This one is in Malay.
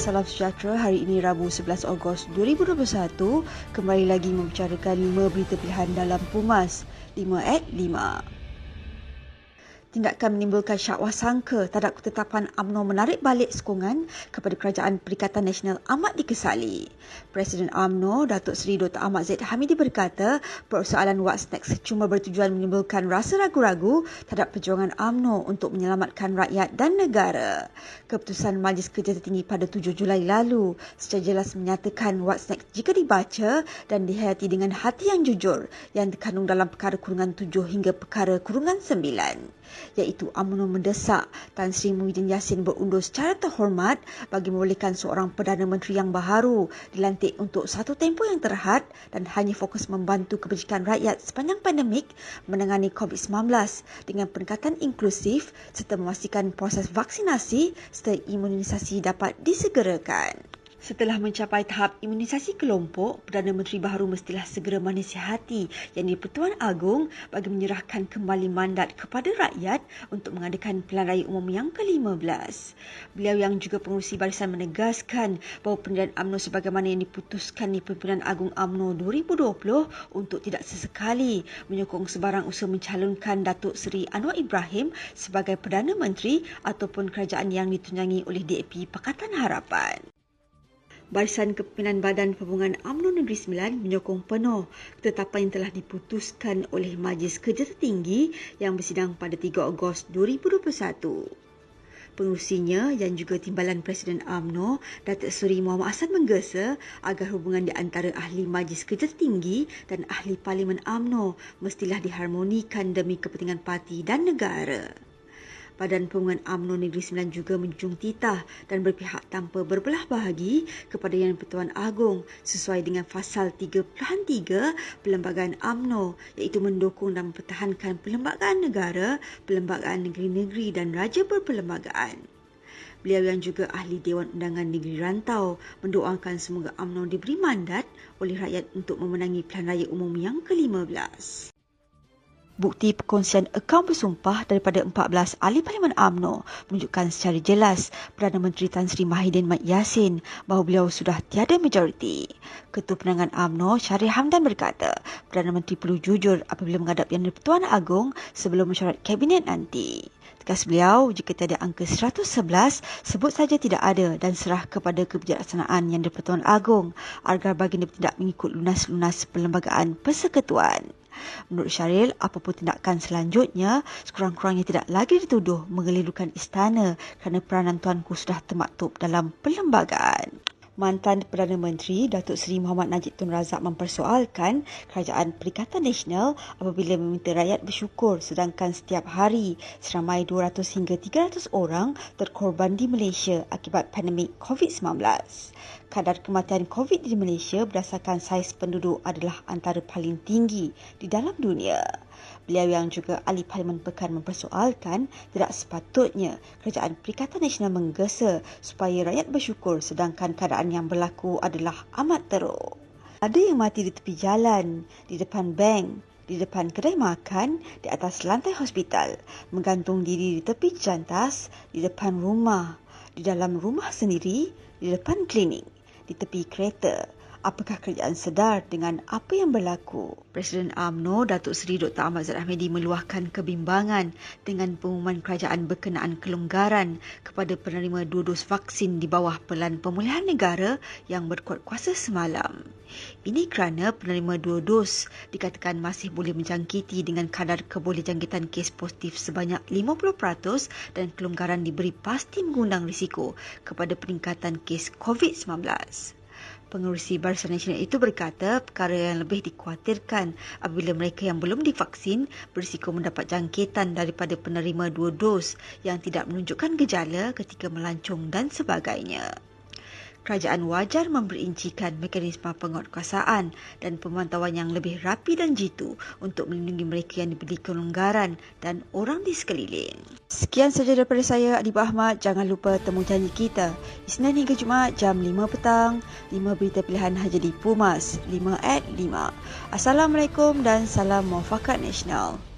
Salam sejahtera. Hari ini Rabu 11 Ogos 2021 kembali lagi membicarakan 5 berita pilihan dalam Pumas. 5 at 5 tindakan menimbulkan syakwa sangka terhadap ketetapan UMNO menarik balik sokongan kepada Kerajaan Perikatan Nasional amat dikesali. Presiden UMNO, Datuk Seri Dr. Ahmad Zaid Hamidi berkata, persoalan What's Next cuma bertujuan menimbulkan rasa ragu-ragu terhadap perjuangan UMNO untuk menyelamatkan rakyat dan negara. Keputusan Majlis Kerja Tertinggi pada 7 Julai lalu secara jelas menyatakan What's Next jika dibaca dan dihayati dengan hati yang jujur yang terkandung dalam perkara kurungan 7 hingga perkara kurungan 9 iaitu UMNO mendesak Tan Sri Muhyiddin Yassin berundur secara terhormat bagi membolehkan seorang Perdana Menteri yang baharu dilantik untuk satu tempoh yang terhad dan hanya fokus membantu kebajikan rakyat sepanjang pandemik menangani COVID-19 dengan pendekatan inklusif serta memastikan proses vaksinasi serta imunisasi dapat disegerakan. Setelah mencapai tahap imunisasi kelompok, Perdana Menteri baharu mestilah segera menasihati yang di Pertuan Agong bagi menyerahkan kembali mandat kepada rakyat untuk mengadakan pilihan raya umum yang ke-15. Beliau yang juga pengurusi barisan menegaskan bahawa pendirian UMNO sebagaimana yang diputuskan di Pimpinan Agung UMNO 2020 untuk tidak sesekali menyokong sebarang usaha mencalonkan Datuk Seri Anwar Ibrahim sebagai Perdana Menteri ataupun kerajaan yang ditunjangi oleh DAP Pakatan Harapan. Barisan Kepimpinan Badan Pembangunan UMNO Negeri Sembilan menyokong penuh ketetapan yang telah diputuskan oleh Majlis Kerja Tertinggi yang bersidang pada 3 Ogos 2021. Pengurusinya yang juga timbalan Presiden UMNO, Datuk Seri Muhammad Hassan menggesa agar hubungan di antara ahli Majlis Kerja Tertinggi dan ahli Parlimen UMNO mestilah diharmonikan demi kepentingan parti dan negara. Badan Pembangunan UMNO Negeri Sembilan juga menjunjung titah dan berpihak tanpa berbelah bahagi kepada Yang Pertuan Agong sesuai dengan fasal 3.3 Perlembagaan UMNO iaitu mendukung dan mempertahankan perlembagaan negara, perlembagaan negeri-negeri dan raja berperlembagaan. Beliau yang juga ahli Dewan Undangan Negeri Rantau mendoakan semoga UMNO diberi mandat oleh rakyat untuk memenangi pilihan raya umum yang ke-15 bukti perkongsian akaun bersumpah daripada 14 ahli Parlimen AMNO menunjukkan secara jelas Perdana Menteri Tan Sri Mahidin Mat Yassin bahawa beliau sudah tiada majoriti. Ketua Penangan AMNO Syarif Hamdan berkata, Perdana Menteri perlu jujur apabila menghadap Yang Pertuan Agong sebelum mesyuarat kabinet nanti. Tegas beliau, jika tiada angka 111, sebut saja tidak ada dan serah kepada kebijaksanaan Yang Pertuan Agong agar baginda tidak mengikut lunas-lunas perlembagaan persekutuan. Menurut Syaril, apapun tindakan selanjutnya, sekurang-kurangnya tidak lagi dituduh mengelilukan istana kerana peranan tuanku sudah termaktub dalam perlembagaan. Mantan Perdana Menteri Datuk Seri Muhammad Najib Tun Razak mempersoalkan Kerajaan Perikatan Nasional apabila meminta rakyat bersyukur sedangkan setiap hari seramai 200 hingga 300 orang terkorban di Malaysia akibat pandemik COVID-19. Kadar kematian COVID di Malaysia berdasarkan saiz penduduk adalah antara paling tinggi di dalam dunia. Beliau yang juga ahli Parlimen Pekan mempersoalkan tidak sepatutnya Kerajaan Perikatan Nasional menggesa supaya rakyat bersyukur sedangkan keadaan yang berlaku adalah amat teruk. Ada yang mati di tepi jalan, di depan bank, di depan kedai makan, di atas lantai hospital, menggantung diri di tepi jantas, di depan rumah, di dalam rumah sendiri, di depan klinik, di tepi kereta, apakah kerajaan sedar dengan apa yang berlaku? Presiden AMNO Datuk Seri Dr. Ahmad Zahid Ahmadi meluahkan kebimbangan dengan pengumuman kerajaan berkenaan kelonggaran kepada penerima dua dos vaksin di bawah Pelan Pemulihan Negara yang berkuat kuasa semalam. Ini kerana penerima dua dos dikatakan masih boleh menjangkiti dengan kadar kebolehjangkitan kes positif sebanyak 50% dan kelonggaran diberi pasti mengundang risiko kepada peningkatan kes COVID-19. Pengurusi Barisan Nasional itu berkata perkara yang lebih dikhawatirkan apabila mereka yang belum divaksin berisiko mendapat jangkitan daripada penerima dua dos yang tidak menunjukkan gejala ketika melancong dan sebagainya kerajaan wajar memberincikan mekanisme penguatkuasaan dan pemantauan yang lebih rapi dan jitu untuk melindungi mereka yang diberi kelonggaran dan orang di sekeliling. Sekian saja daripada saya, Adib Ahmad. Jangan lupa temu janji kita. Isnin hingga Jumaat jam 5 petang. 5 berita pilihan hanya di Pumas. 5 at 5. Assalamualaikum dan salam muafakat nasional.